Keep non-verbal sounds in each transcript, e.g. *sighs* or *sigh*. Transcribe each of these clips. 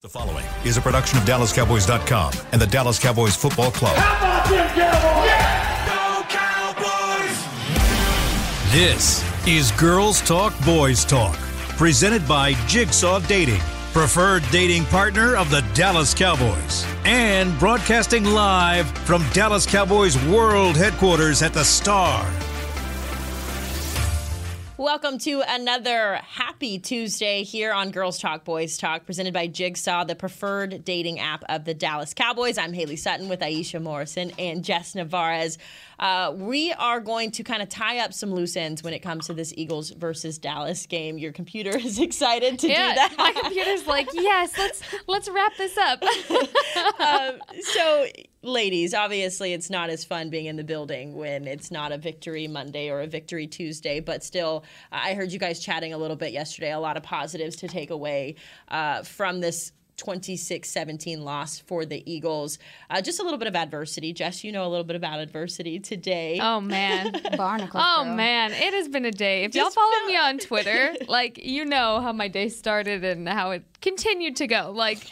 The following is a production of DallasCowboys.com and the Dallas Cowboys Football Club. How about them Cowboys? Yeah! This is Girls Talk Boys Talk, presented by Jigsaw Dating, preferred dating partner of the Dallas Cowboys, and broadcasting live from Dallas Cowboys World Headquarters at the Star. Welcome to another happy Tuesday here on Girls Talk Boys Talk, presented by Jigsaw, the preferred dating app of the Dallas Cowboys. I'm Haley Sutton with Aisha Morrison and Jess Navarez. Uh, we are going to kind of tie up some loose ends when it comes to this Eagles versus Dallas game. Your computer is *laughs* excited to yeah, do that. My computer's like, yes, let's let's wrap this up. *laughs* *laughs* um, so ladies, obviously it's not as fun being in the building when it's not a victory Monday or a victory Tuesday, but still, I heard you guys chatting a little bit yesterday. A lot of positives to take away uh, from this 26 17 loss for the Eagles. Uh, just a little bit of adversity. Jess, you know a little bit about adversity today. Oh, man. *laughs* Barnacle. Oh, girl. man. It has been a day. If Just y'all follow me on Twitter, *laughs* like, you know how my day started and how it continued to go. Like,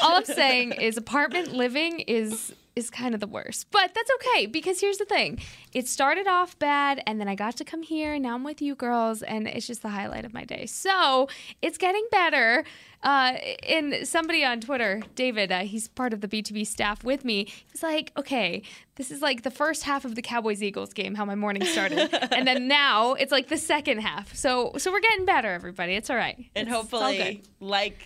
all I'm saying is apartment living is is kind of the worst. But that's okay because here's the thing. It started off bad and then I got to come here and now I'm with you girls and it's just the highlight of my day. So, it's getting better. Uh, and somebody on Twitter, David, uh, he's part of the B2B staff with me. He was like, "Okay, this is like the first half of the Cowboys Eagles game, how my morning started, *laughs* and then now it's like the second half. So, so we're getting better, everybody. It's all right, and It's- hopefully, like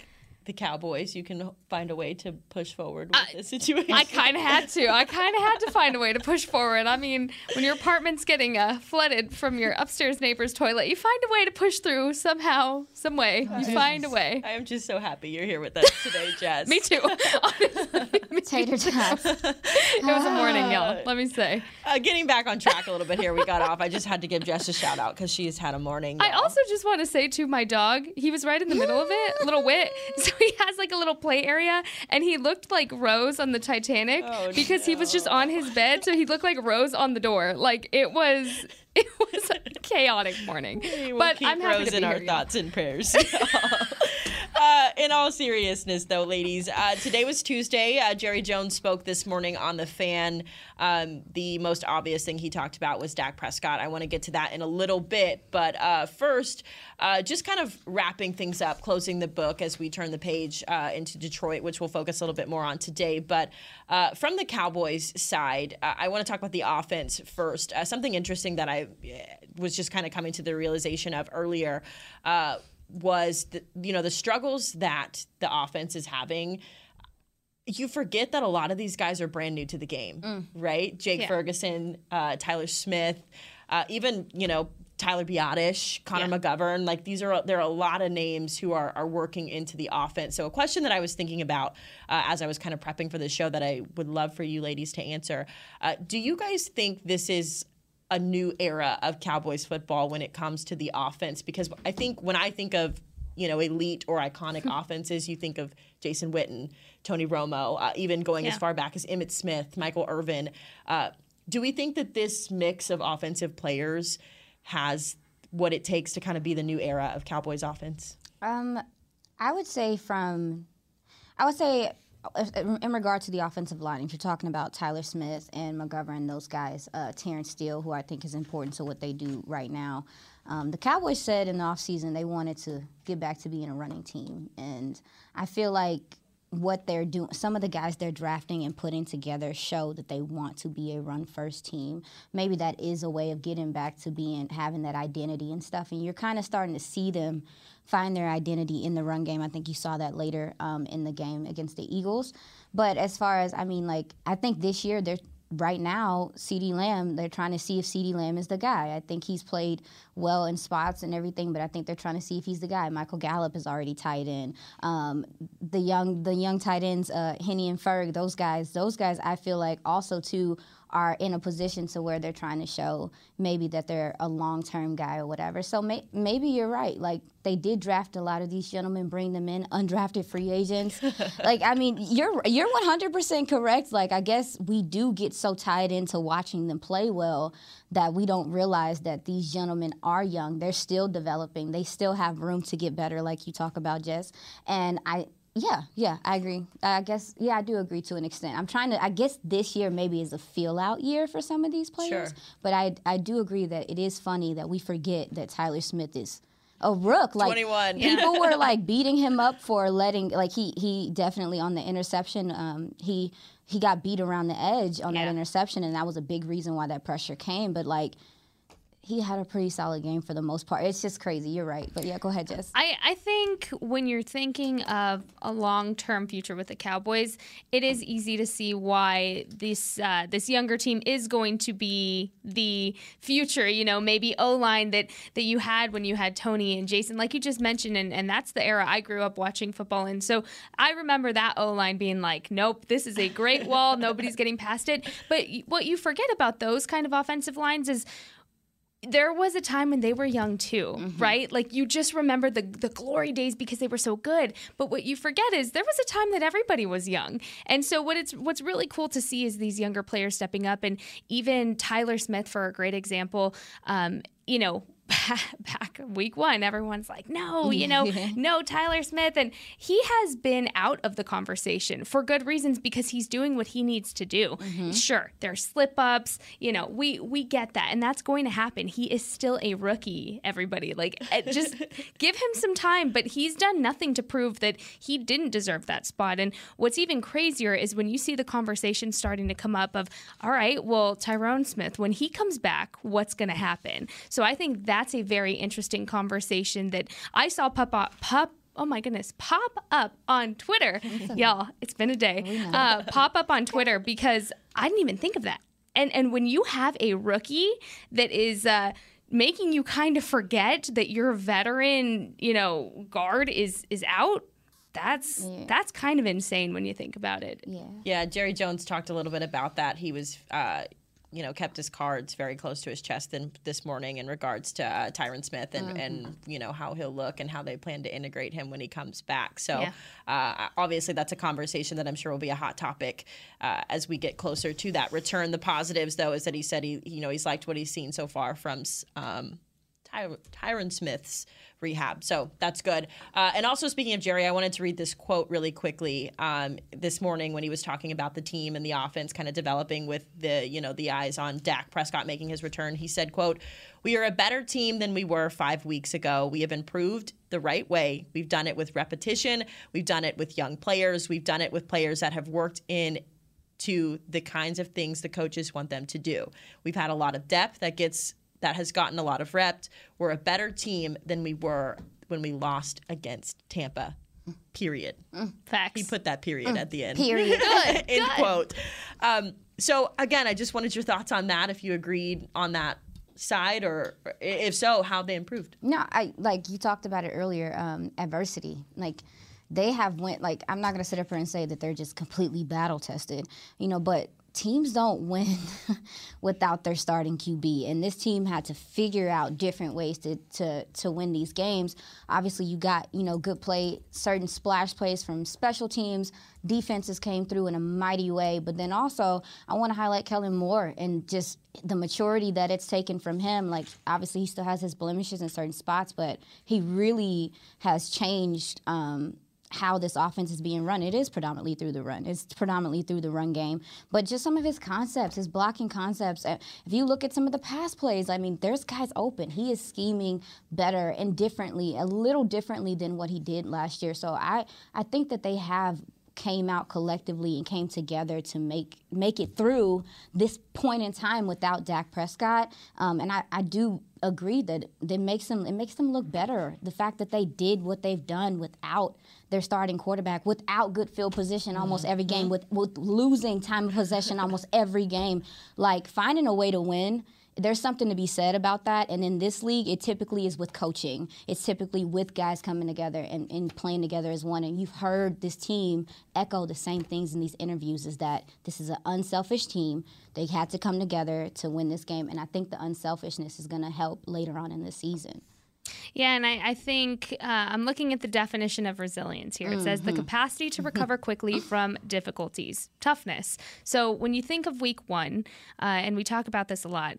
the Cowboys, you can find a way to push forward with this situation. I kind of had to. I kind of had to find a way to push forward. I mean, when your apartment's getting uh, flooded from your upstairs neighbor's toilet, you find a way to push through somehow, some way. You find a way. I am just so happy you're here with us today, *laughs* Jess. Me too. Honestly, *laughs* me too. Tater tots. *laughs* It was a morning, y'all. Let me say. Uh, getting back on track a little bit here, we got off. I just had to give Jess a shout out because she's had a morning. I y'all. also just want to say to my dog, he was right in the middle of it, little wit. So *laughs* he has like a little play area, and he looked like Rose on the Titanic Oh, because he was just on his bed, so he looked like Rose on the door. Like it was, *laughs* it was a chaotic morning. But I'm happy Rose to be in our here, thoughts and prayers. *laughs* uh, in all seriousness, though, ladies, uh, today was Tuesday. Uh, Jerry Jones spoke this morning on the fan. Um, the most obvious thing he talked about was Dak Prescott. I want to get to that in a little bit, but uh, first, uh, just kind of wrapping things up, closing the book as we turn the page into Detroit, which we'll focus a little bit more on today. But from the Cowboys side, I want to talk about the offense first. Something interesting that I uh, was just kind of coming to the realization of earlier was the, you know the struggles that the offense is having. You forget that a lot of these guys are brand new to the game, right? Jake Yeah. Ferguson, uh, Tyler Smith, uh, even you know Tyler Biadasz, Connor Yeah. McGovern. Like these are there are a lot of names who are are working into the offense. So a question that I was thinking about uh, as I was kind of prepping for this show that I would love for you ladies to answer: uh, Do you guys think this is a new era of Cowboys football when it comes to the offense? Because I think when I think of you know elite or iconic offenses, you think of Jason Witten, Tony Romo, uh, even going as far back as Emmitt Smith, Michael Irvin. Uh, do we think that this mix of offensive players has what it takes to kind of be the new era of Cowboys offense? Um, I would say from, I would say in regard to the offensive line, if you're talking about Tyler Smith and McGovern, those guys, uh, Terrence Steele, who I think is important to what they do right now. Um, the Cowboys said in the offseason they wanted to get back to being a running team. And I feel like what they're doing, some of the guys they're drafting and putting together show that they want to be a run first team. Maybe that is a way of getting back to being having that identity and stuff. And you're kind of starting to see them find their identity in the run game. I think you saw that later um, in the game against the Eagles. But as far as I mean, like I think this year they're right now, CeeDee Lamb, they're trying to see if CeeDee Lamb is the guy. I think he's played well in spots and everything, but I think they're trying to see if he's the guy. Michael Gallup is already tight end. Um, the young the young tight ends, uh, Henny and Ferg, those guys, those guys, I feel like also too are in a position to where they're trying to show maybe that they're a long term guy or whatever. So may, maybe you're right. Like they did draft a lot of these gentlemen, bring them in, undrafted free agents. *laughs* like I mean, you're you're 100% correct. Like I guess we do get so tied into watching them play well that we don't realize that these gentlemen are young. They're still developing. They still have room to get better, like you talk about, Jess. And I Yeah, yeah, I agree. I guess, yeah, I do agree to an extent. I'm trying to, I guess this year maybe is a feel out year for some of these players. Sure. But I, I do agree that it is funny that we forget that Tyler Smith is a rook. Like 21. people were like *laughs* beating him up for letting, like he, he definitely on the interception, um, he, he got beat around the edge on Yeah. that interception, and that was a big reason why that pressure came. But like, he had a pretty solid game for the most part. It's just crazy. You're right. But yeah, go ahead, Jess. I, I think when you're thinking of a long term future with the Cowboys, it is easy to see why this uh, this younger team is going to be the future. You know, maybe O line that that you had when you had Tony and Jason, like you just mentioned, and, and that's the era I grew up watching football in. So I remember that O line being like, nope, this is a great wall, nobody's getting past it. But what you forget about those kind of offensive lines is there was a time when they were young too, right? Like you just remember the the glory days because they were so good. But what you forget is there was a time that everybody was young. And so what it's what's really cool to see is these younger players stepping up and even Tyler Smith for a great example, um, you know, *laughs* back week one, everyone's like, no, you know, *laughs* no Tyler Smith. And he has been out of the conversation for good reasons because he's doing what he needs to do. Sure, there's slip ups, you know, we we get that. And that's going to happen. He is still a rookie, everybody. Like eh, just *laughs* give him some time, but he's done nothing to prove that he didn't deserve that spot. And what's even crazier is when you see the conversation starting to come up of, all right, well, Tyron Smith, when he comes back, what's going to happen? So I think that's a very interesting conversation that I saw pop up, pop. Oh my goodness, pop up on Twitter. Y'all, it's been a day. Uh, pop up on Twitter because I didn't even think of that. And and when you have a rookie that is uh, making you kind of forget that your veteran, you know, guard is is out, that's that's kind of insane when you think about it. Yeah. Yeah, Jerry Jones talked a little bit about that. He was, uh, you know, kept his cards very close to his chest in, this morning in regards to uh, Tyron Smith and, and, you know, how he'll look and how they plan to integrate him when he comes back. So, Yeah. uh, obviously, that's a conversation that I'm sure will be a hot topic uh, as we get closer to that return. The positives, though, is that he said he, you know, he's liked what he's seen so far from um, Ty- Tyron Smith's rehab. So that's good. Uh, and also, speaking of Jerry, I wanted to read this quote really quickly um, this morning when he was talking about the team and the offense kind of developing with the, you know, the eyes on Dak Prescott making his return. He said, quote, we are a better team than we were five weeks ago. We have improved the right way. We've done it with repetition. We've done it with young players. We've done it with players that have worked in to the kinds of things the coaches want them to do. We've had a lot of depth that gets that has gotten a lot of reps. We're a better team than we were when we lost against Tampa. Period. Facts. He put that period at the end. Period. *laughs* End quote. Um, so again, I just wanted your thoughts on that. If you agreed on that side, or or if so, how they improved. No, I like you talked about it earlier. Um, adversity, like they have went. Like I'm not gonna sit up here and say that they're just completely battle tested, you know. But teams don't win *laughs* without their starting QB, and this team had to figure out different ways to to to win these games. Obviously, you got you know good play, certain splash plays from special teams. Defenses came through in a mighty way, but then also I want to highlight Kellen Moore and just the maturity that it's taken from him. Like obviously he still has his blemishes in certain spots, but he really has changed um, how this offense is being run. It is predominantly through the run. It's predominantly through the run game, but just some of his concepts, his blocking concepts. If you look at some of the pass plays, I mean, there's guys open. He is scheming better and differently, a little differently than what he did last year. So I, I think that they have came out collectively and came together to make make it through this point in time without Dak Prescott. Um, and I, I do agree that it makes them it makes them look better. The fact that they did what they've done without their starting quarterback, without good field position almost every game, with with losing time of possession almost every game, like finding a way to win there's something to be said about that. And in this league, it typically is with coaching. It's typically with guys coming together and, and playing together as one. And you've heard this team echo the same things in these interviews is that this is an unselfish team. They had to come together to win this game. And I think the unselfishness is going to help later on in the season. Yeah, and I, I think uh, I'm looking at the definition of resilience here. It says the capacity to recover quickly from difficulties, toughness. So when you think of week one, uh, and we talk about this a lot,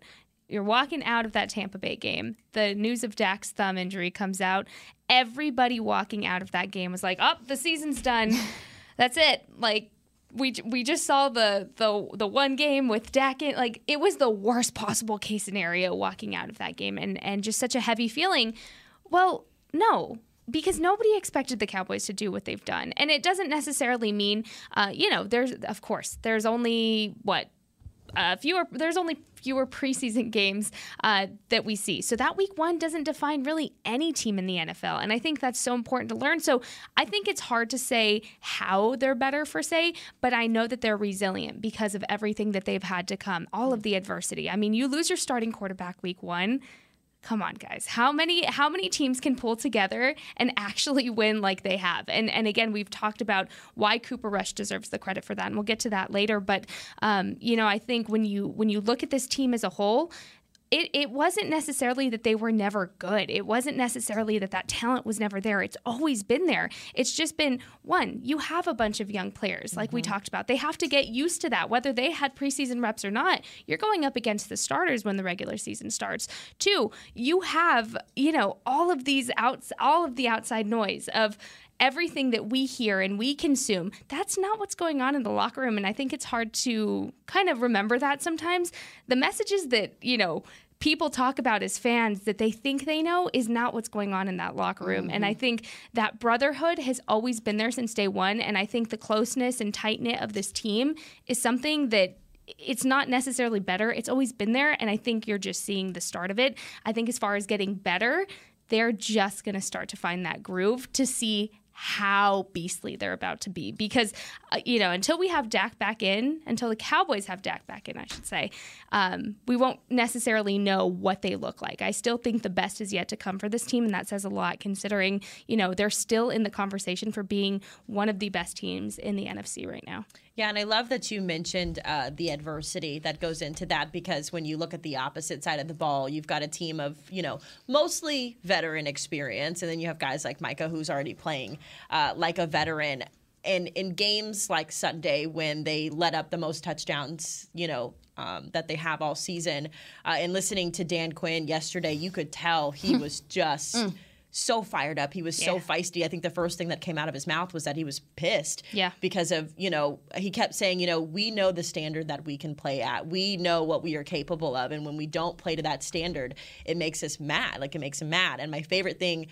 you're walking out of that Tampa Bay game. The news of Dak's thumb injury comes out. Everybody walking out of that game was like, "Oh, the season's done. *laughs* That's it." Like we we just saw the the the one game with Dak in, like it was the worst possible case scenario walking out of that game and and just such a heavy feeling. Well, no, because nobody expected the Cowboys to do what they've done. And it doesn't necessarily mean, uh, you know, there's, of course, there's only what uh, fewer there's only fewer preseason games uh, that we see. So that week one doesn't define really any team in the nfl and i think that's so important to learn. So i think it's hard to say how they're better for say but i know that they're resilient because of everything that they've had to come all of the adversity. I mean you lose your starting quarterback week one come on guys. How many how many teams can pull together and actually *laughs* win like they have? And and again we've talked about why cooper rush deserves the credit for that and we'll get to that later. But um, you know i think when you when you look at this team as a whole it, it wasn't necessarily that they were never good. It wasn't necessarily that that talent was never there. It's always been there. It's just been one, you have a bunch of young players, like mm-hmm. we talked about. They have to get used to that, whether they had preseason reps or not. You're going up against the starters when the regular season starts. Two, you have, you know, all of these outs, all of the outside noise of everything that we hear and we consume, that's not what's going on in the locker room. And I think it's hard to kind of remember that sometimes. The messages that, you know, people talk about as fans that they think they know is not what's going on in that locker room. Mm-hmm. And I mm-hmm. think that brotherhood has always been there since day one. And I think the closeness and tight knit of this team is something that it's not necessarily better. It's always been there. And I think you're just seeing the start of it. I think as far as getting better, they're just going to start to find that groove to see how beastly they're about to be. Because uh, you know until we have Dak back in until the Cowboys have Dak back in I should say um, we won't necessarily know what they look like. I still think the best is yet to come for this team and that says a lot considering you know they're still in the conversation for being one of the best teams in the NFC right now yeah, and I love that you mentioned uh, the adversity that goes into that because when you look at the opposite side of the ball, you've got a team of, you know, mostly veteran experience. And then you have guys like Micah who's already playing uh, like a veteran. And in games like Sunday, when they let up the most touchdowns, you know, um, that they have all season, uh, and listening to Dan Quinn yesterday, you could tell he *laughs* was just. Mm so fired up. He was yeah. so feisty. I think the first thing that came out of his mouth was that he was pissed. Yeah. Because of, you know, he kept saying, you know, we know the standard that we can play at. We know what we are capable of. And when we don't play to that standard, it makes us mad. Like it makes him mad. And my favorite thing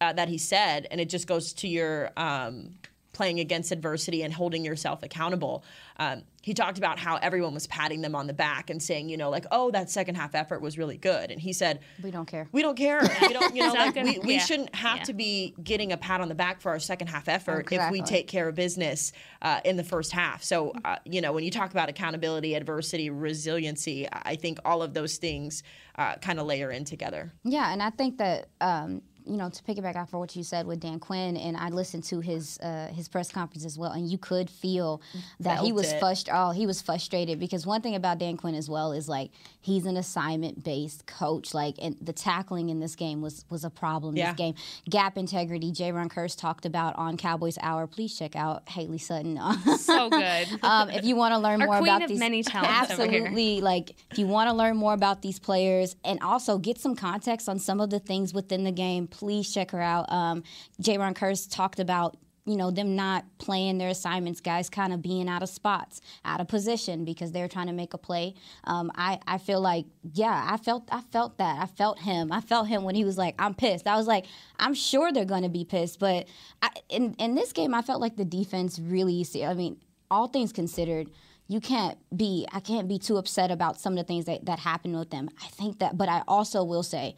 uh, that he said, and it just goes to your um, playing against adversity and holding yourself accountable. Um, he talked about how everyone was patting them on the back and saying, you know, like, oh, that second half effort was really good. And he said, we don't care. We don't care. we don't, you *laughs* know, like, we, we yeah. shouldn't have yeah. to be getting a pat on the back for our second half effort exactly. if we take care of business uh, in the first half. So, uh, you know, when you talk about accountability, adversity, resiliency, I think all of those things uh, kind of layer in together. Yeah, and I think that. Um, you know, to piggyback off of what you said with Dan Quinn, and I listened to his uh, his press conference as well, and you could feel that Felt he was frustrated. Oh, he was frustrated because one thing about Dan Quinn as well is like he's an assignment based coach. Like, and the tackling in this game was was a problem. Yeah. This game, gap integrity. Jayron Kearse talked about on Cowboys Hour. Please check out Haley Sutton. so good. *laughs* um, if you want to learn Our more about these, many *laughs* talents absolutely. Like, if you want to learn more about these players and also get some context on some of the things within the game please check her out. Um, Jayron Kearse talked about you know them not playing their assignments guys kind of being out of spots out of position because they're trying to make a play. Um, I, I feel like yeah i felt i felt that. I felt him. I felt him when he was like i'm pissed. I was like i'm sure they're to be pissed but I, in, in this game i felt like the defense really i mean all things considered you can't be i can't be too upset about some of the things that, that happened with them. I think that but i also will say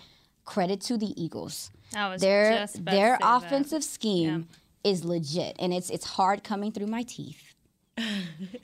credit to the Eagles. their their offensive that. scheme yeah. is legit, and it's it's hard coming through my teeth.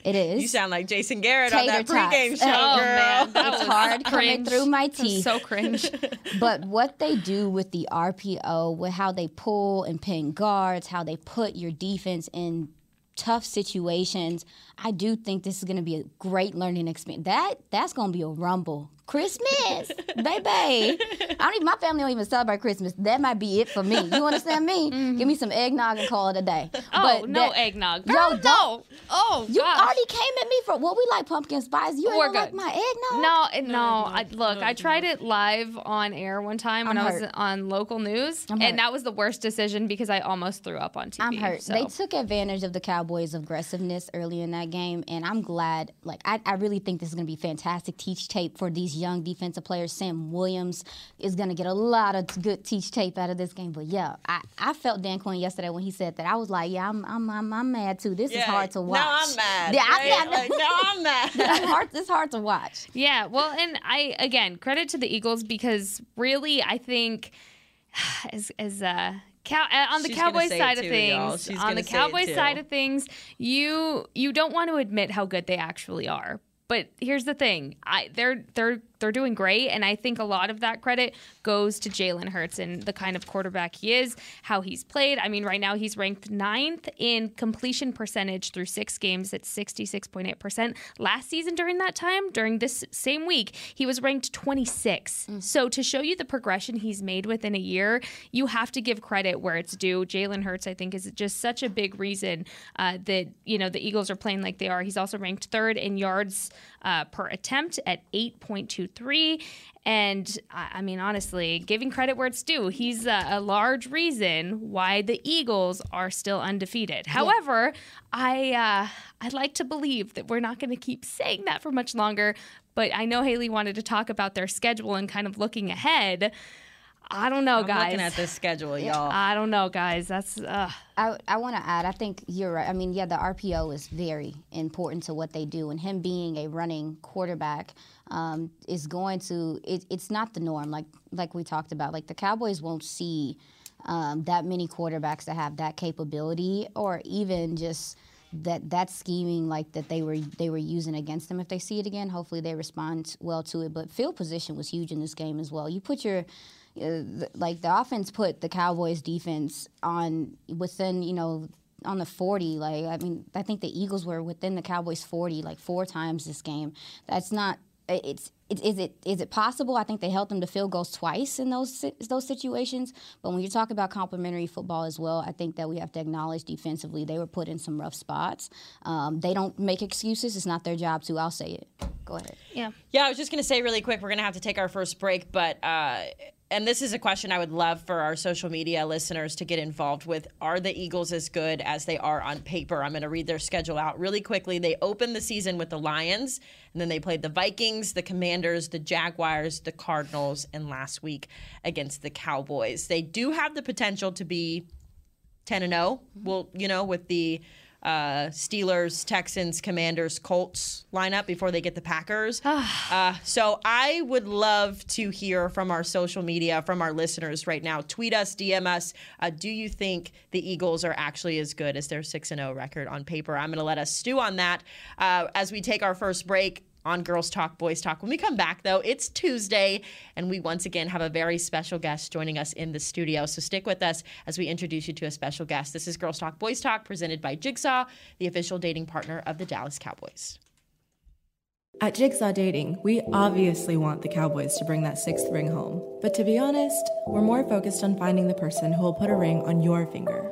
It *laughs* is. You sound like Jason Garrett Tater on that pregame show, oh, girl. Man, *laughs* it's hard cringe. coming through my teeth. So cringe. *laughs* but what they do with the RPO, with how they pull and pin guards, how they put your defense in tough situations, I do think this is going to be a great learning experience. That that's going to be a rumble Christmas, baby. *laughs* I don't even, my family don't even celebrate Christmas. That might be it for me. You understand me? *laughs* Mm-hmm. Give me some eggnog and call it a day. Oh, But no that- eggnog. Yo, Girl, don't- no. Oh, You gosh. already came at me for well, we like pumpkin spice. You ain't We're gonna like my eggnog. No, it- no. I, look, I tried it live on air one time when I'm I was hurt. on local news, I'm hurt. and that was the worst decision because I almost threw up on TV. I'm hurt. so. They took advantage of the Cowboys' aggressiveness early in that game, and I'm glad. Like, I, I really think this is going to be fantastic teach tape for these young defensive players. Sam Williams is going to get a lot of good teach tape out of this game. But yeah, I, I felt Dan Quinn yesterday when he said that. I was like, yeah, I'm I'm I'm, I'm mad too. This is hard to watch. Now I'm mad. Yeah, I- right? yeah, Like, now I'm *laughs* mad. it's hard. It's hard to watch. Yeah, well, and I again credit to the Eagles because really I think *sighs* as as uh Cow- uh, on the She's Cowboys side of too, y'all. things, on the Cowboys side of things, you you don't want to admit how good they actually are. But here's the thing: I they're they're they're doing great, and I think a lot of that credit goes to Jalen Hurts and the kind of quarterback he is, how he's played. I mean, right now he's ranked ninth in completion percentage through six games at 66.8 percent. Last season, during that time, during this same week, he was ranked 26. So to show you the progression he's made within a year, you have to give credit where it's due. Jalen Hurts, I think, is just such a big reason uh, that you know the Eagles are playing like they are. He's also ranked third in yards uh, per attempt at 8.23. And I I mean, honestly, giving credit where it's due, he's a, a large reason why the Eagles are still undefeated. However, I uh, I'd like to believe that we're not going to keep saying that for much longer. But I know Haley wanted to talk about their schedule and kind of looking ahead. I don't know, I'm guys. looking at this schedule, y'all. I don't know, guys. That's uh, I, I want to add, I think you're right. I mean, yeah, the RPO is very important to what they do, and him being a running quarterback um, is going to. It, it's not the norm, like like we talked about. Like the Cowboys won't see um, that many quarterbacks that have that capability, or even just that that scheming like that they were they were using against them. If they see it again, hopefully they respond well to it. But field position was huge in this game as well. You put your uh, like the offense put the Cowboys defense on within you know on the 40 like I mean I think the Eagles were within the Cowboys 40 like four times this game that's not it- it's it, is it is it possible? I think they held them to field goals twice in those those situations. But when you talk about complementary football as well, I think that we have to acknowledge defensively they were put in some rough spots. Um, they don't make excuses. It's not their job to. I'll say it. Go ahead. yeah. Yeah, I was just going to say really quick, we're going to have to take our first break, but uh, and this is a question I would love for our social media listeners to get involved with. Are the Eagles as good as they are on paper? I'm going to read their schedule out really quickly. They opened the season with the Lions, and then they played the Vikings, the Commanders, the Jaguars, the Cardinals, and last week against the Cowboys. They do have the potential to be 10 and 0. Well, you know, with the uh, Steelers, Texans, Commanders, Colts lineup before they get the Packers. *sighs* uh, so I would love to hear from our social media, from our listeners right now. Tweet us, DM us. Uh, do you think the Eagles are actually as good as their 6 and 0 record on paper? I'm going to let us stew on that uh, as we take our first break on Girls Talk, Boys Talk. When we come back, though, it's Tuesday, and we once again have a very special guest joining us in the studio. So stick with us as we introduce you to a special guest. This is Girls Talk, Boys Talk, presented by Jigsaw, the official dating partner of the Dallas Cowboys. At Jigsaw Dating, we obviously want the Cowboys to bring that sixth ring home. But to be honest, we're more focused on finding the person who will put a ring on your finger.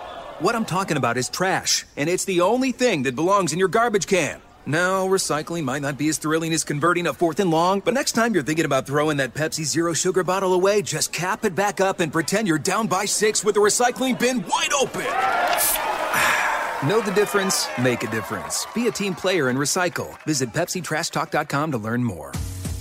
What I'm talking about is trash, and it's the only thing that belongs in your garbage can. Now, recycling might not be as thrilling as converting a fourth and long, but next time you're thinking about throwing that Pepsi Zero Sugar bottle away, just cap it back up and pretend you're down by six with the recycling bin wide open. *sighs* know the difference? Make a difference. Be a team player and recycle. Visit PepsiTrashTalk.com to learn more.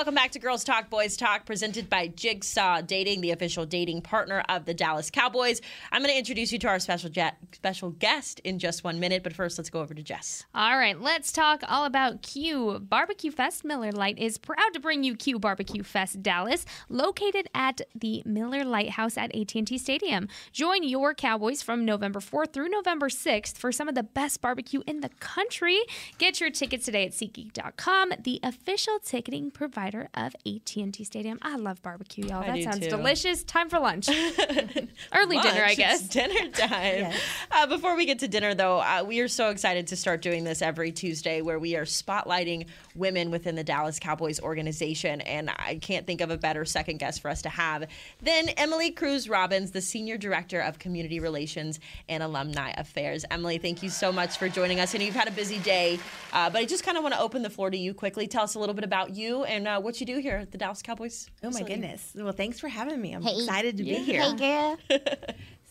Welcome back to Girls Talk Boys Talk, presented by Jigsaw Dating, the official dating partner of the Dallas Cowboys. I'm going to introduce you to our special jet, special guest in just one minute, but first, let's go over to Jess. All right, let's talk all about Q. Barbecue Fest Miller Lite is proud to bring you Q Barbecue Fest Dallas, located at the Miller Lighthouse at AT&T Stadium. Join your Cowboys from November 4th through November 6th for some of the best barbecue in the country. Get your tickets today at SeatGeek.com, the official ticketing provider of AT&T Stadium. I love barbecue, y'all. I That sounds too. delicious. Time for lunch. *laughs* *laughs* Early dinner, I guess. It's *laughs* dinner time. Uh, before we get to dinner, though, uh, we are so excited to start doing this every Tuesday where we are spotlighting women within the Dallas Cowboys organization. And I can't think of a better second guest for us to have than Emily Cruz Robbins, the Senior Director of Community Relations and Alumni Affairs. Emily, thank you so much for joining us. And you've had a busy day, uh, but I just kind of want to open the floor to you quickly. Tell us a little bit about you and uh, what you do here at the Dallas Cowboys. Oh my goodness. Well, thanks for having me. I'm Hey. excited to Yeah. be here. Hey, girl. *laughs*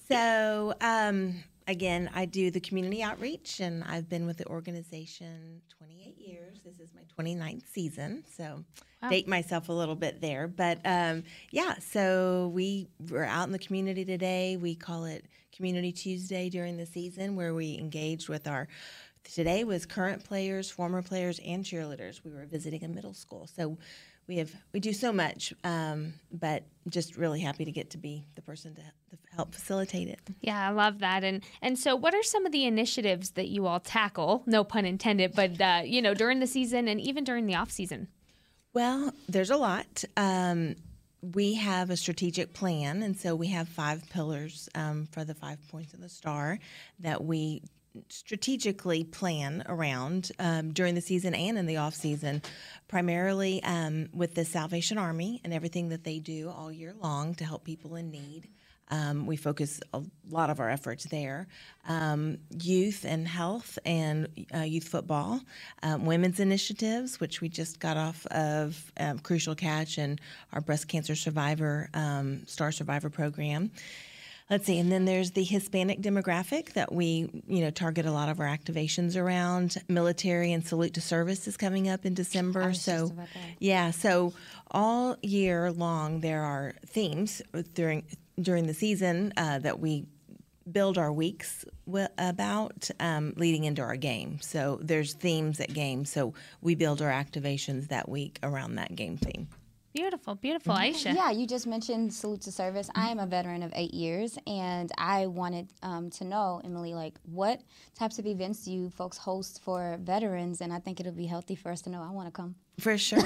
So, um, again, I do the community outreach, and I've been with the organization 28 years. This is my 29th season, so date myself a little bit there. But um, yeah, so we we're out in the community today. We call it Community Tuesday during the season, where we engage with our. Today was current players, former players, and cheerleaders. We were visiting a middle school, so we have we do so much, um, but just really happy to get to be the person to, to help facilitate it. Yeah, I love that. And and so, what are some of the initiatives that you all tackle? No pun intended, but uh, you know, during the season and even during the off season. Well, there's a lot. Um, we have a strategic plan, and so we have five pillars um, for the five points of the star that we strategically plan around um, during the season and in the off season, primarily um, with the Salvation Army and everything that they do all year long to help people in need. Um, we focus a lot of our efforts there. Um, youth and health and uh, youth football, um, women's initiatives, which we just got off of um, Crucial Catch and our breast cancer survivor, um, Star Survivor program. Let's see, and then there's the Hispanic demographic that we, you know, target a lot of our activations around. Military and salute to service is coming up in December. so, just about that. yeah, so all year long there are themes during during the season uh, that we build our weeks about um, leading into our game. So there's themes at games. So we build our activations that week around that game theme. Beautiful, beautiful, Aisha. Yeah, you just mentioned salute to service. I am a veteran of eight years, and I wanted um, to know, Emily, like what types of events do you folks host for veterans? And I think it'll be healthy for us to know. I want to come. For sure.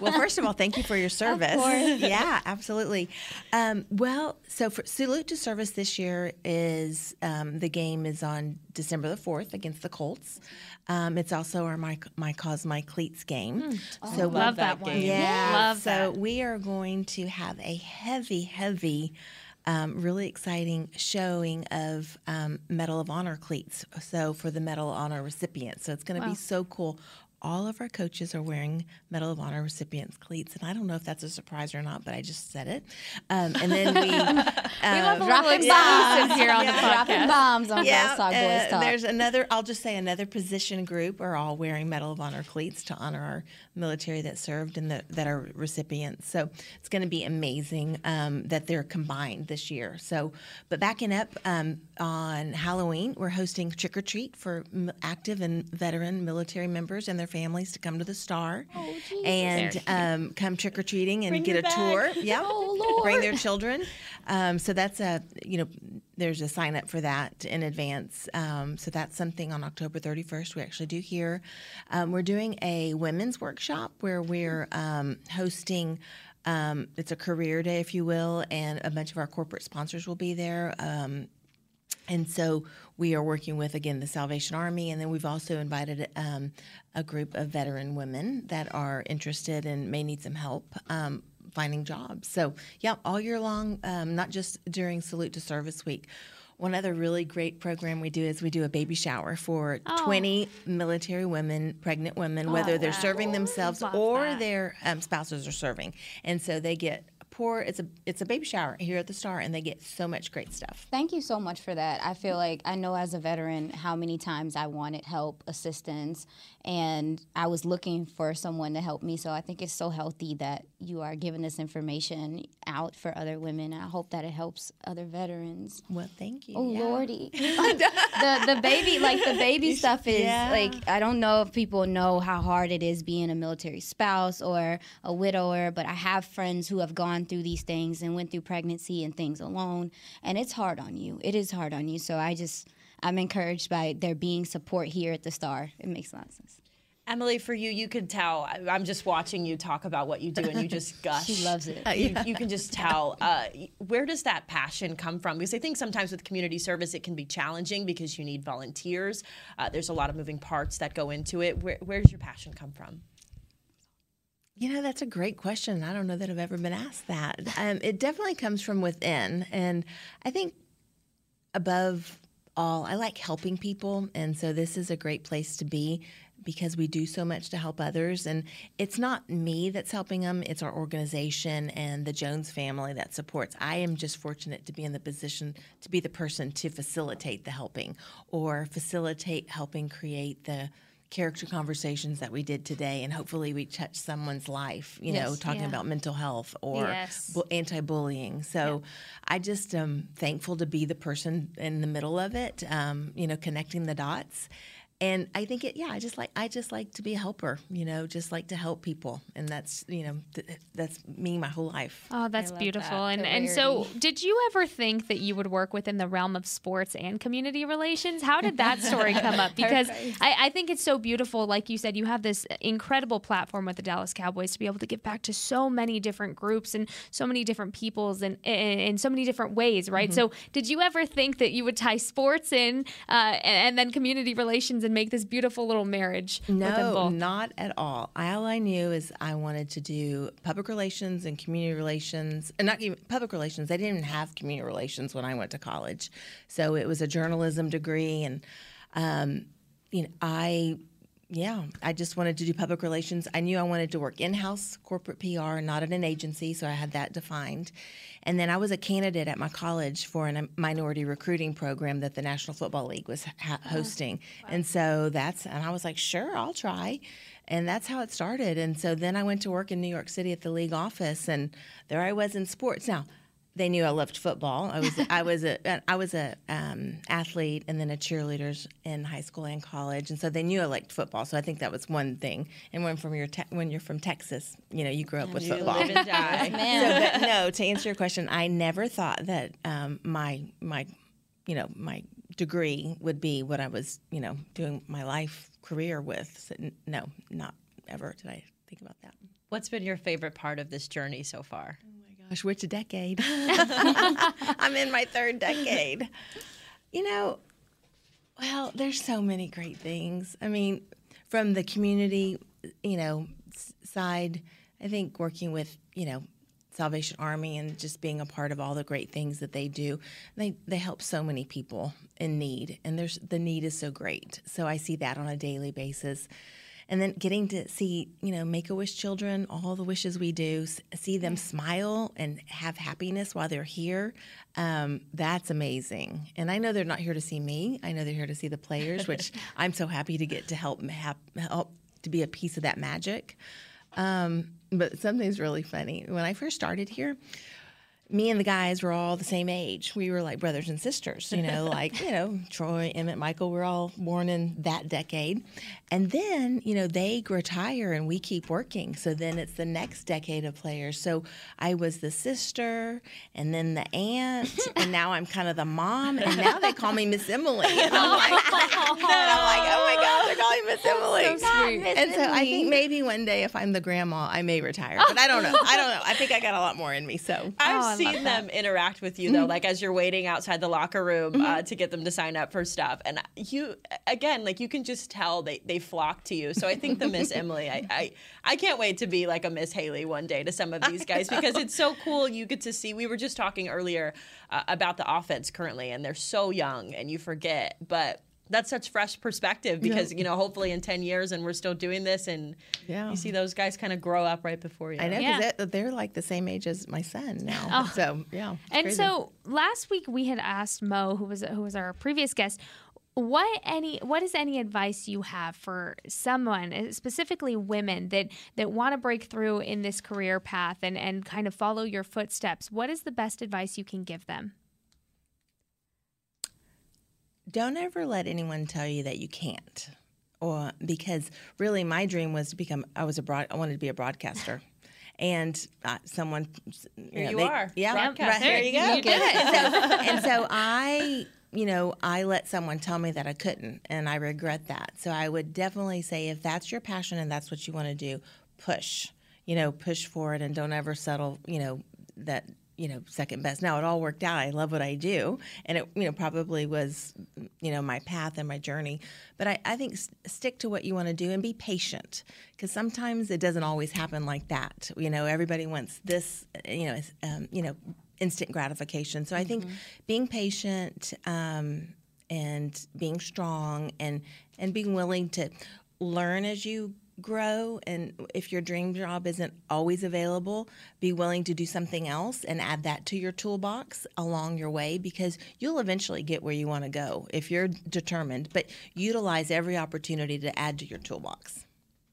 well, first of all, thank you for your *laughs* service. Yeah, absolutely. Um, well, so for Salute to Service this year is um, the game is on December the fourth against the Colts. Um, it's also our my my cause my cleats game. so Hmm. Love that one. Yeah. Love so that. we are going to have a heavy, heavy. Um, really exciting showing of um, Medal of Honor cleats. So for the Medal of Honor recipients, so it's going to be so cool. All of our coaches are wearing Medal of Honor recipients cleats, and I don't know if that's a surprise or not, but I just said it. Um, and then we, *laughs* We love a little Dropping bombs. here on the Dropping podcast. bombs on Girls Talk, uh, Talk. There's another. I'll just say another position group are all wearing Medal of Honor cleats to honor our military that served and the, that are recipients. So it's going to be amazing um, that they're combined this year. So, but backing up um, on Halloween, we're hosting trick or treat for active and veteran military members and their families to come to the Star Oh, and um, come trick or treating and Bring get your a tour. *laughs* Yeah, Oh, *laughs* Lord. bring their children. Um, so that's a you know there's a sign up for that in advance. Um, so that's something on October 31st we actually do here. Um, we're doing a women's workshop where we're um, hosting. Um, it's a career day, if you will, and a bunch of our corporate sponsors will be there. Um, and so we are working with again the Salvation Army, and then we've also invited um, a group of veteran women that are interested and may need some help um, finding jobs. So yeah, all year long, um, not just during Salute to Service Week. One other really great program we do is we do a baby shower for 20 military women, pregnant women, whether they're serving themselves or that. their um, spouses are serving, and so they get pour. It's a it's a baby shower here at the Star, and they get so much great stuff. Thank you so much for that. I feel like I know as a veteran how many times I wanted help, assistance, and I was looking for someone to help me. So I think it's so healthy that you are giving this information out for other women. I hope that it helps other veterans. Well, thank you. Oh Yeah. lordy, *laughs* the the baby like the baby stuff is Yeah. like I don't know if people know how hard it is being a military spouse or a widower, but I have friends who have gone through these things and went through pregnancy and things alone, and it's hard on you. It is hard on you. So I just I'm encouraged by there being support here at the Star. It makes a lot of sense. Emily, for you, you could tell. I'm just watching you talk about what you do, and you *laughs* just gush. She loves it. You, you can just *laughs* tell. Uh, where does that passion come from? Because I think sometimes with community service, it can be challenging because you need volunteers. Uh, there's a lot of moving parts that go into it. Where, where does your passion come from? You know, that's a great question. I don't know that I've ever been asked that. *laughs* Um, it definitely comes from within. And I think above all, I like helping people. And so this is a great place to be because we do so much to help others. And it's not me that's helping them, it's our organization and the Jones family that supports. I am just fortunate to be in the position to be the person to facilitate the helping or facilitate helping create the character conversations that we did today and hopefully we touch someone's life you know talking Yeah. about mental health or Yes. bu- anti-bullying so i just am thankful to be the person in the middle of it um, you know connecting the dots and i think it yeah i just like i just like to be a helper you know just like to help people and that's you know th- that's me my whole life Oh, that's beautiful. that. And and so, did you ever think that you would work within the realm of sports and community relations? How did that story come up? *laughs* Because I, I think it's so beautiful. Like you said, you have this incredible platform with the Dallas Cowboys to be able to give back to so many different groups and so many different peoples and in, so many different ways, right? So, did you ever think that you would tie sports in uh, and, and then community relations and make this beautiful little marriage with them No, both? not at all. All I knew is I wanted to do public relations and community relations, and not even public relations. They didn't even have community relations when I went to college, so it was a journalism degree, and um, you know, I. Yeah, I just wanted to do public relations. I knew I wanted to work in house corporate PR, not at an agency, so I had that defined. And then I was a candidate at my college for a um, minority recruiting program that the National Football League was ha- uh-huh. hosting. And so that's, and I was like, sure, I'll try. And that's how it started. And so then I went to work in New York City at the league office, and there I was in sports. Now, they knew I loved football. I was I was a *laughs* I was a um, athlete and then a cheerleader in high school and college, and so they knew I liked football. So I think that was one thing. And when from your te- when you're from Texas, you know you grew up with You football. live and die. *laughs* So, but no, to answer your question, I never thought that um, my my you know my degree would be what I was you know doing my life career with. So, n- no, not ever did I think about that. What's been your favorite part of this journey so far? Gosh, which decade? *laughs* I'm in my third decade. You know, well, there's so many great things. I mean, from the community, you know, side, I think working with, you know, Salvation Army and just being a part of all the great things that they do, they they help so many people in need, and there's the need is so great. So I see that on a daily basis and then getting to see you know make a wish children all the wishes we do see them smile and have happiness while they're here um, that's amazing. And i know they're not here to see me. I know they're here to see the players which *laughs* i'm so happy to get to help help to be a piece of that magic. Um, but something's really funny. When i first started here me and the guys were all the same age. We were like brothers and sisters, you know, *laughs* like, you know, Troy, Emmitt, Michael, we're all born in that decade. And then, you know, they retire and we keep working. So then it's the next decade of players. So I was the sister and then the aunt, *laughs* and now I'm kind of the mom, and now they call me Miss Emily. And I'm *laughs* like, and I'm like oh my God, they're calling Miss Emily. So sweet. And so I think maybe one day if I'm the grandma, I may retire. But I don't know. I don't know. I think I got a lot more in me. So I've oh, seen them interact with you though, like as you're waiting outside the locker room uh, to get them to sign up for stuff, and you again, like you can just tell they they flock to you. So I think the Miss *laughs* Emily, I, I I can't wait to be like a Miss Haley one day to some of these guys because it's so cool. You get to see. We were just talking earlier uh, about the offense currently, and they're so young, and you forget, but. That's such fresh perspective because you know hopefully in ten years and we're still doing this and Yeah. you see those guys kind of grow up right before you. I know Yeah. they're like the same age as my son now. Oh. So yeah. And crazy. so last week we had asked Mo, who was who was our previous guest, what any what is any advice you have for someone, uh, specifically women that that want to break through in this career path and and kind of follow your footsteps? What is the best advice you can give them? Don't ever let anyone tell you that you can't. Or because really my dream was to become I was a broad I wanted to be a broadcaster. And uh, someone, you Here know, you they- are, yeah, broadcaster. There you go. You. *laughs* And so, and so I, you know, I let someone tell me that I couldn't, and I regret that. So I would definitely say, if that's your passion and that's what you want to do, push. You know, push for it, and don't ever settle. You know that you know second best. Now it all worked out. I love what I do, and it you know probably was you know my path and my journey. But I, I think s- stick to what you want to do and be patient because sometimes it doesn't always happen like that. You know, everybody wants this. You know, um, you know, instant gratification. So I think being patient. Um, and being strong and and being willing to learn as you grow and if your dream job isn't always available be willing to do something else and add that to your toolbox along your way because you'll eventually get where you want to go if you're determined but utilize every opportunity to add to your toolbox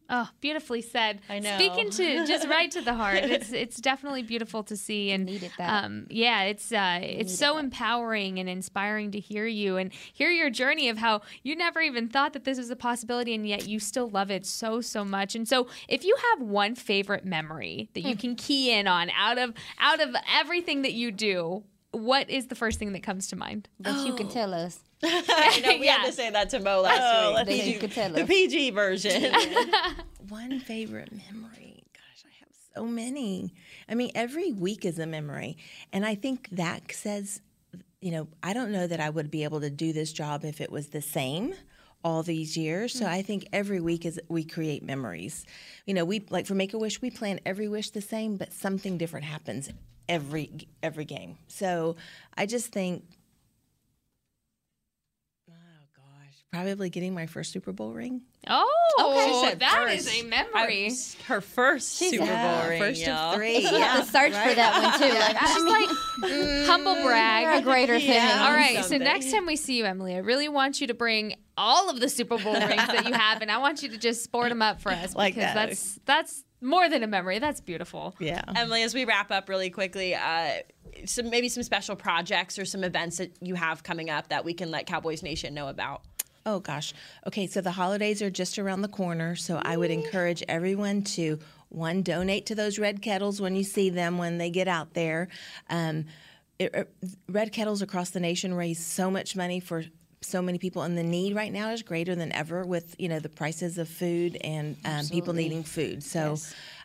Oh, beautifully said. I know. Speaking to just right to the heart. *laughs* It's it's definitely beautiful to see and Needed that. um yeah, it's uh it's so empowering and inspiring to hear you and hear your journey of how you never even thought that this was a possibility and yet you still love it so so much. And so if you have one favorite memory that you Hmm. can key in on out of out of everything that you do, what is the first thing that comes to mind? That you can tell us. *laughs* I know we Yeah. had to say that to Mo last Oh, week. That you could tell The. PG version. *laughs* one favorite memory gosh i have so many i mean every week is a memory and i think that says you know i don't know that i would be able to do this job if it was the same all these years so mm. i think every week is we create memories you know we like for make a wish we plan every wish the same but something different happens every every game so i just think oh gosh probably getting my first super bowl ring Oh, okay. said that is first. a memory. I- her first Super Yeah, Bowl ring. first y'all. of three *laughs* You have to search for that one too. Like, She's mean, like mm, humble brag. a greater thing. All right, so next time we see you, Emily, I really want you to bring all of the Super Bowl rings that you have, and I want you to just sport them up for us *laughs* Like because that. that's that's more than a memory. That's beautiful. yeah Emily, as we wrap up really quickly, uh, some maybe some special projects or some events that you have coming up that we can let Cowboys Nation know about. Oh gosh. Okay, so the holidays are just around the corner, so I would encourage everyone to one donate to those red kettles when you see them when they get out there. Um, it, it- red kettles across the nation raise so much money for so many people, and the need right now is greater than ever with you know the prices of food and um, people needing food. So.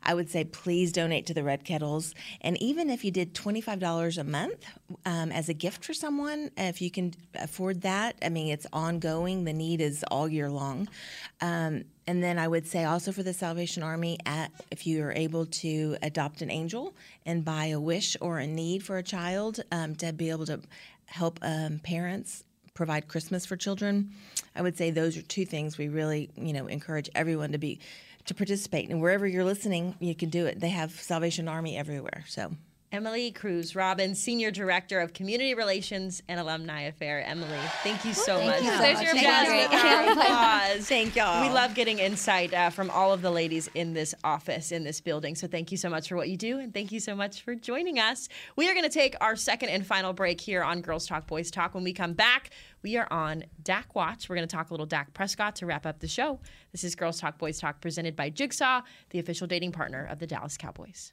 I would say please donate to the Red Kettles. And even if you did $25 a month um, as a gift for someone, if you can afford that, I mean, it's ongoing. The need is all year long. Um, and then I would say also for the Salvation Army, at, if you are able to adopt an angel and buy a wish or a need for a child um, to be able to help um, parents provide Christmas for children. I would say those are two things we really, you know, encourage everyone to be to participate. And wherever you're listening, you can do it. They have Salvation Army everywhere. So Emily Cruz Robbins, Senior Director of Community Relations and Alumni Affair. Emily, thank you so Thank much. you There's your Thank Jasmine, you. round of applause. Thank y'all. We love getting insight uh, from all of the ladies in this office, in this building. So thank you so much for what you do, and thank you so much for joining us. We are going to take our second and final break here on Girls Talk Boys Talk. When we come back, we are on Dak Watch. We're going to talk a little Dak Prescott to wrap up the show. This is Girls Talk Boys Talk presented by Jigsaw, the official dating partner of the Dallas Cowboys.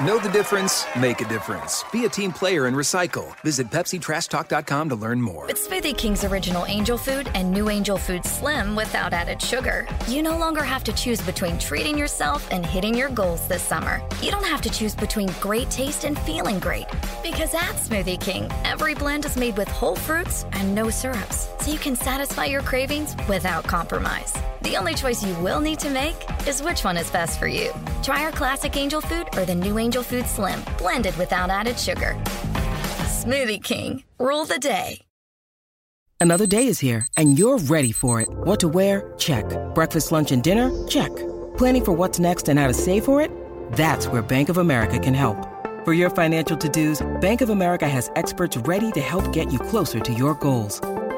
Know the difference? Make a difference. Be a team player and recycle. Visit PepsiTrashTalk.com to learn more. With Smoothie King's original Angel Food and new Angel Food Slim without added sugar, you no longer have to choose between treating yourself and hitting your goals this summer. You don't have to choose between great taste and feeling great. Because at Smoothie King, every blend is made with whole fruits and no syrups, so you can satisfy your cravings without compromise. The only choice you will need to make is which one is best for you. Try our classic Angel Food or the new Angel Food Slim, blended without added sugar. Smoothie King, rule the day. Another day is here, and you're ready for it. What to wear? Check. Breakfast, lunch, and dinner? Check. Planning for what's next and how to save for it? That's where Bank of America can help. For your financial to-dos, Bank of America has experts ready to help get you closer to your goals.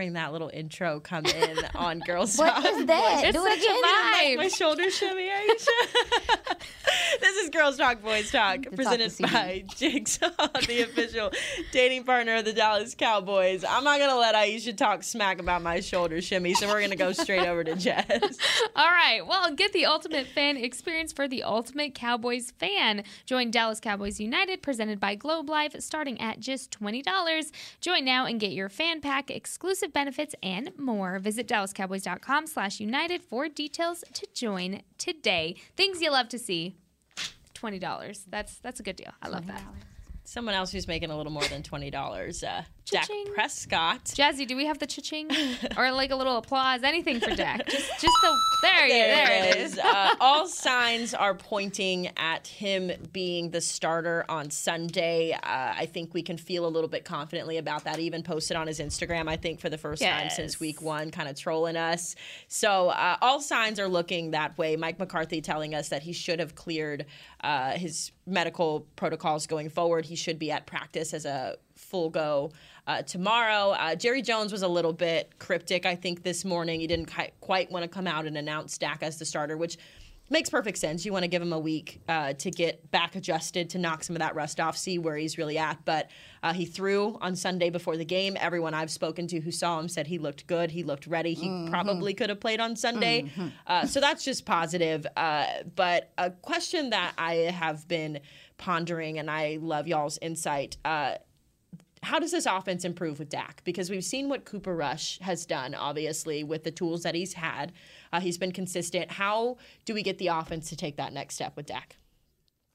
Hearing that little intro come *laughs* in on Girls What Talk. is that? Boys. Do it again. My, my shoulders shimmy, Aisha. *laughs* this is Girls Talk Boys Talk, talk presented to CD. by Jigsaw, the official dating partner of the Dallas Cowboys. I'm not gonna let Aisha talk smack about my shoulder shimmy, so we're gonna go straight over to Jess. *laughs* All right. Well, get the ultimate fan experience for the ultimate Cowboys fan. Join Dallas Cowboys United, presented by Globe Life, starting at just $20. Join now and get your fan pack, exclusive benefits, and more. Visit DallasCowboys.com slash United for details to join today. Things you love to see. $20. That's that's a good deal. I love that. Someone else who's making a little more than twenty dollars, uh, Dak Prescott. Jazzy, do we have the cha-ching *laughs* or like a little applause? Anything for Dak? Just, just the there, you, There, there it is. uh, all signs are pointing at him being the starter on Sunday. Uh, I think we can feel a little bit confidently about that. He even posted on his Instagram, I think, for the first time since week one, kind of trolling us. So uh, all signs are looking that way. Mike McCarthy telling us that he should have cleared uh, his medical protocols going forward. He should be at practice as a full go uh, tomorrow. Uh, Jerry Jones was a little bit cryptic, I think, this morning. He didn't quite want to come out and announce Dak as the starter, which makes perfect sense. You want to give him a week uh, to get back adjusted, to knock some of that rust off, see where he's really at. But uh, he threw on Sunday before the game. Everyone I've spoken to who saw him said he looked good. He looked ready. He probably could have played on Sunday. Uh, so that's just positive. Uh, but a question that I have been pondering, and I love y'all's insight. Uh, how does this offense improve with Dak? Because we've seen what Cooper Rush has done, obviously, with the tools that he's had. Uh, he's been consistent. How do we get the offense to take that next step with Dak?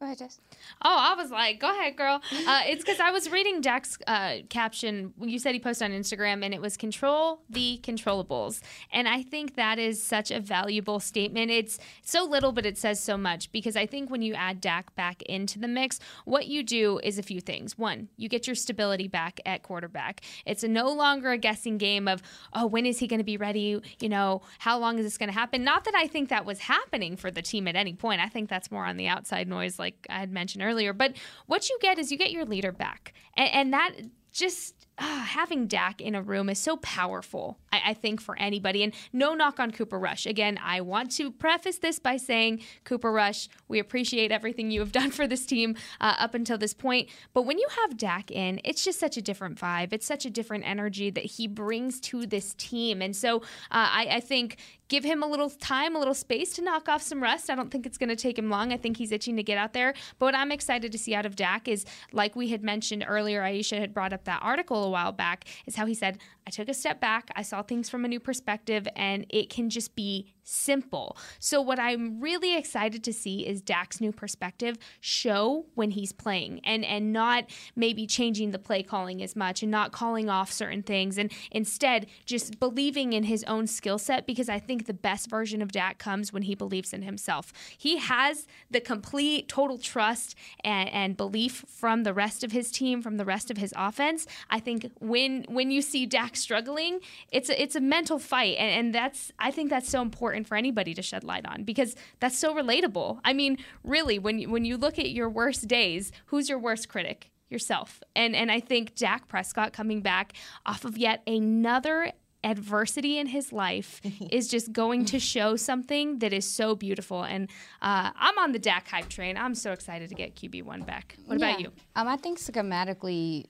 Go ahead, Jess. Oh, I was like, go ahead, girl. Uh, *laughs* it's because I was reading Dak's uh, caption. You said he posted on Instagram, and it was control the controllables. And I think that is such a valuable statement. It's so little, but it says so much because I think when you add Dak back into the mix, what you do is a few things. One, you get your stability back at quarterback. It's no longer a guessing game of, oh, when is he going to be ready? You know, how long is this going to happen? Not that I think that was happening for the team at any point. I think that's more on the outside noise, like like I had mentioned earlier. But what you get is you get your leader back, and, and that just uh, having Dak in a room is so powerful, I, I, think, for anybody. And no knock on Cooper Rush. Again, I want to preface this by saying, Cooper Rush, we appreciate everything you have done for this team uh, up until this point. But when you have Dak in, it's just such a different vibe. It's such a different energy that he brings to this team. And so uh, I, I think give him a little time, a little space to knock off some rust. I don't think it's going to take him long. I think he's itching to get out there. But what I'm excited to see out of Dak is, like we had mentioned earlier, Aisha had brought up that article a while back, is how he said, I took a step back, I saw things from a new perspective, and it can just be simple. So, what I'm really excited to see is Dak's new perspective show when he's playing and, and not maybe changing the play calling as much and not calling off certain things, and instead just believing in his own skill set because I think the best version of Dak comes when he believes in himself. He has the complete, total trust and, and belief from the rest of his team, from the rest of his offense. I think when when you see Dak struggling, it's a, it's a mental fight, and, and that's I think that's so important for anybody to shed light on because that's so relatable. I mean, really, when you, when you look at your worst days, who's your worst critic? Yourself. And and I think Dak Prescott coming back off of yet another adversity in his life *laughs* is just going to show something that is so beautiful. And uh, I'm on the Dak hype train. I'm so excited to get QB1 back. What yeah. about you? Um, I think schematically,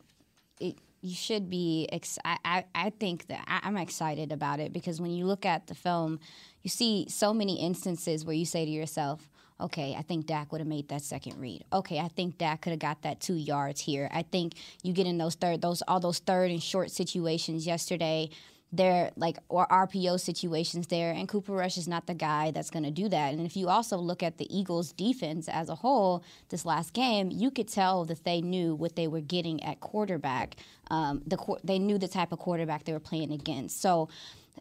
it, you should be. Ex- I, I, I think that I, I'm excited about it because when you look at the film, you see so many instances where you say to yourself, okay, I think Dak would have made that second read. Okay, I think Dak could have got that two yards here. I think you get in those third, those all those third and short situations yesterday there like or RPO situations there and Cooper Rush is not the guy that's going to do that. And if you also look at the Eagles defense as a whole this last game, you could tell that they knew what they were getting at quarterback. Um, the they knew the type of quarterback they were playing against. So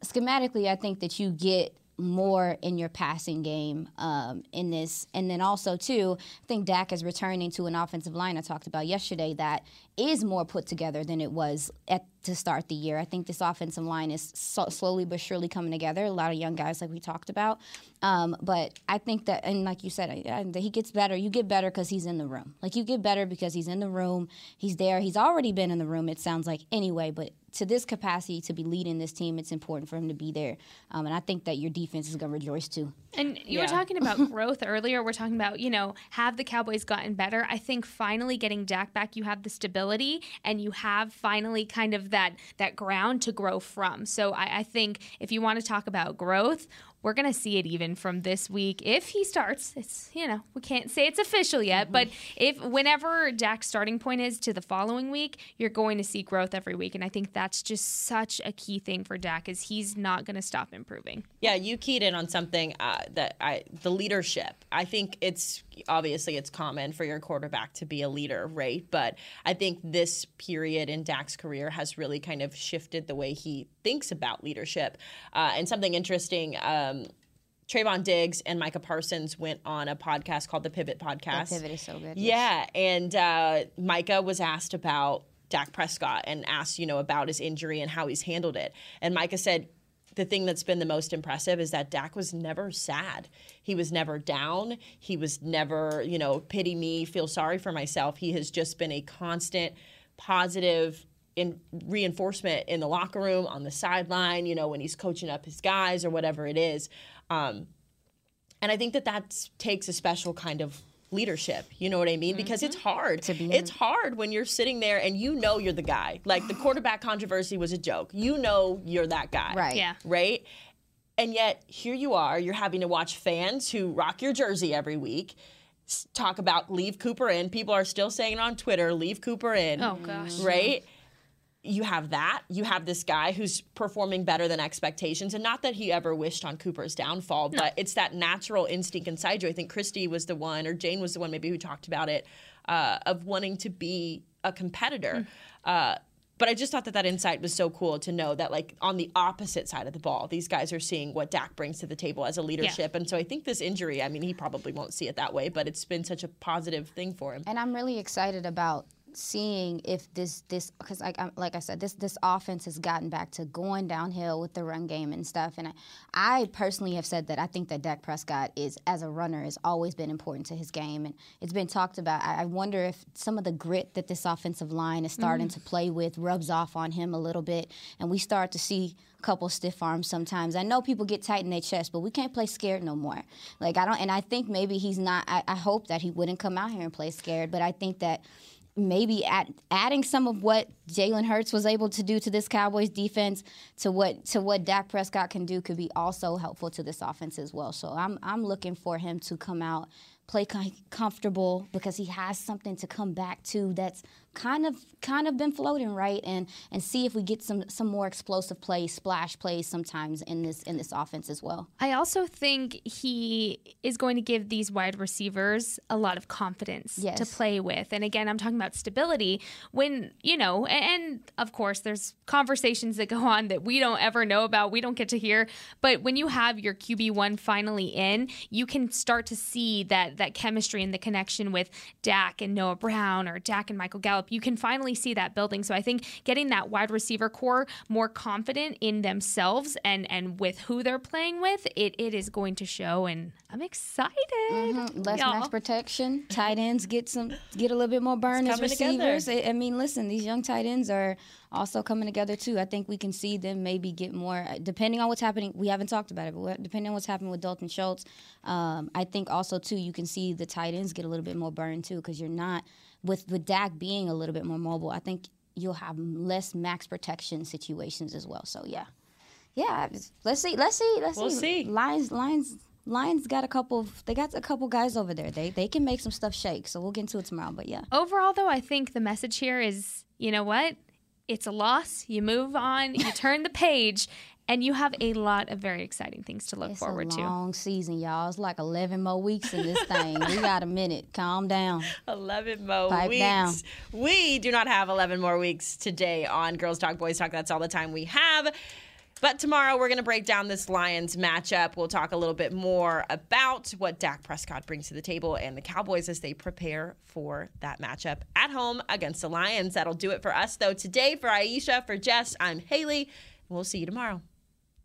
schematically, I think that you get more in your passing game um, in this. And then also, too, I think Dak is returning to an offensive line I talked about yesterday that is more put together than it was at to start the year. I think this offensive line is so slowly but surely coming together. A lot of young guys, like we talked about. Um, but I think that, and like you said, uh, he gets better. You get better because he's in the room. Like you get better because he's in the room. He's there. He's already been in the room. It sounds like anyway. But to this capacity to be leading this team, it's important for him to be there. Um, and I think that your defense is going to rejoice too. And you yeah. were talking about *laughs* growth earlier. We're talking about, you know, have the Cowboys gotten better? I think finally getting Dak back, you have the stability and you have finally kind of that that ground to grow from. So I, I think if you want to talk about growth, we're going to see it even from this week if he starts. It's, you know, we can't say it's official yet, mm-hmm. but if whenever Dak's starting point is to the following week, you're going to see growth every week. And I think that's just such a key thing for Dak is he's not going to stop improving. Yeah, you keyed in on something uh, that I, the leadership. I think it's obviously it's common for your quarterback to be a leader, right? But I think this period in Dak's career has really kind of shifted the way he thinks about leadership. Uh, and something interesting. Um, Trevon Diggs and Micah Parsons went on a podcast called the Pivot Podcast. The Pivot is so good. Yeah, and uh, Micah was asked about Dak Prescott and asked, you know, about his injury and how he's handled it. And Micah said, the thing that's been the most impressive is that Dak was never sad. He was never down. He was never, you know, pity me, feel sorry for myself. He has just been a constant, positive, in reinforcement in the locker room, on the sideline, you know, when he's coaching up his guys or whatever it is. Um, and I think that that takes a special kind of leadership. You know what I mean? Because mm-hmm. it's hard. To be it's hard when you're sitting there and you know you're the guy. Like the quarterback controversy was a joke. You know you're that guy. Right. Yeah. Right? And yet here you are, you're having to watch fans who rock your jersey every week talk about leave Cooper in. People are still saying it on Twitter, leave Cooper in. Oh gosh. Right? You have that. You have this guy who's performing better than expectations. And not that he ever wished on Cooper's downfall, no. but it's that natural instinct inside you. I think Christy was the one, or Jane was the one maybe who talked about it, uh, of wanting to be a competitor. Mm. Uh, but I just thought that that insight was so cool to know that, like, on the opposite side of the ball, these guys are seeing what Dak brings to the table as a leadership. Yeah. And so I think this injury, I mean, he probably won't see it that way, but it's been such a positive thing for him. And I'm really excited about seeing if this this because like I, like I said this this offense has gotten back to going downhill with the run game and stuff. And I, I personally have said that I think that Dak Prescott is as a runner has always been important to his game, and it's been talked about. I, I wonder if some of the grit that this offensive line is starting Mm. to play with rubs off on him a little bit, and we start to see a couple stiff arms sometimes. I know people get tight in their chest, but we can't play scared no more. Like I don't, and I think maybe he's not. I, I hope that he wouldn't come out here and play scared, but I think that maybe at, adding some of what Jalen Hurts was able to do to this Cowboys defense to what to what Dak Prescott can do could be also helpful to this offense as well. So I'm I'm looking for him to come out play comfortable because he has something to come back to that's kind of kind of been floating right and and see if we get some some more explosive plays splash plays sometimes in this in this offense as well I also think he is going to give these wide receivers a lot of confidence to play with. And again, I'm talking about stability when, you know, and, and of course, there's conversations that go *laughs* on that we don't ever know about, we don't get to hear. But when you have your QB1 finally in, you can start to see that, that chemistry and the connection with Dak and Noah Brown or Dak and Michael Gallup. You can finally see that building. So I think getting that wide receiver corps more confident in themselves and, and with who they're playing with, it, it is going to show. And I'm excited. Mhm. Less y'all. max protection. Tight ends get some get a little bit more burn as receivers. I, I mean, listen, these young tight ends are also coming together too. I think we can see them maybe get more depending on what's happening. We haven't talked about it, but what- depending on what's happening with Dalton Schultz, um, I think also too you can see the tight ends get a little bit more burn too because you're not with with Dak being a little bit more mobile. I think you'll have less max protection situations as well. So yeah. Yeah, let's see. Let's see. Let's We'll see. see. Lions, Lions, Lions got a couple. Of, they got a couple guys over there. They they can make some stuff shake. So we'll get into it tomorrow. But yeah, Overall, though, I think the message here is you know what? It's a loss. You move on, you turn the page, and you have a lot of very exciting things to look it's forward a to. long season, y'all. It's like eleven more weeks in this thing. we got a minute. Calm down. *laughs* 11 more Pipe weeks. down. We do not have 11 more weeks today on Girls Talk, Boys Talk. That's all the time we have. But tomorrow we're going to break down this Lions matchup. We'll talk a little bit more about what Dak Prescott brings to the table and the Cowboys as they prepare for that matchup at home against the Lions. That'll do it for us, though. Today, for Aisha, for Jess, I'm Haley. We'll see you tomorrow.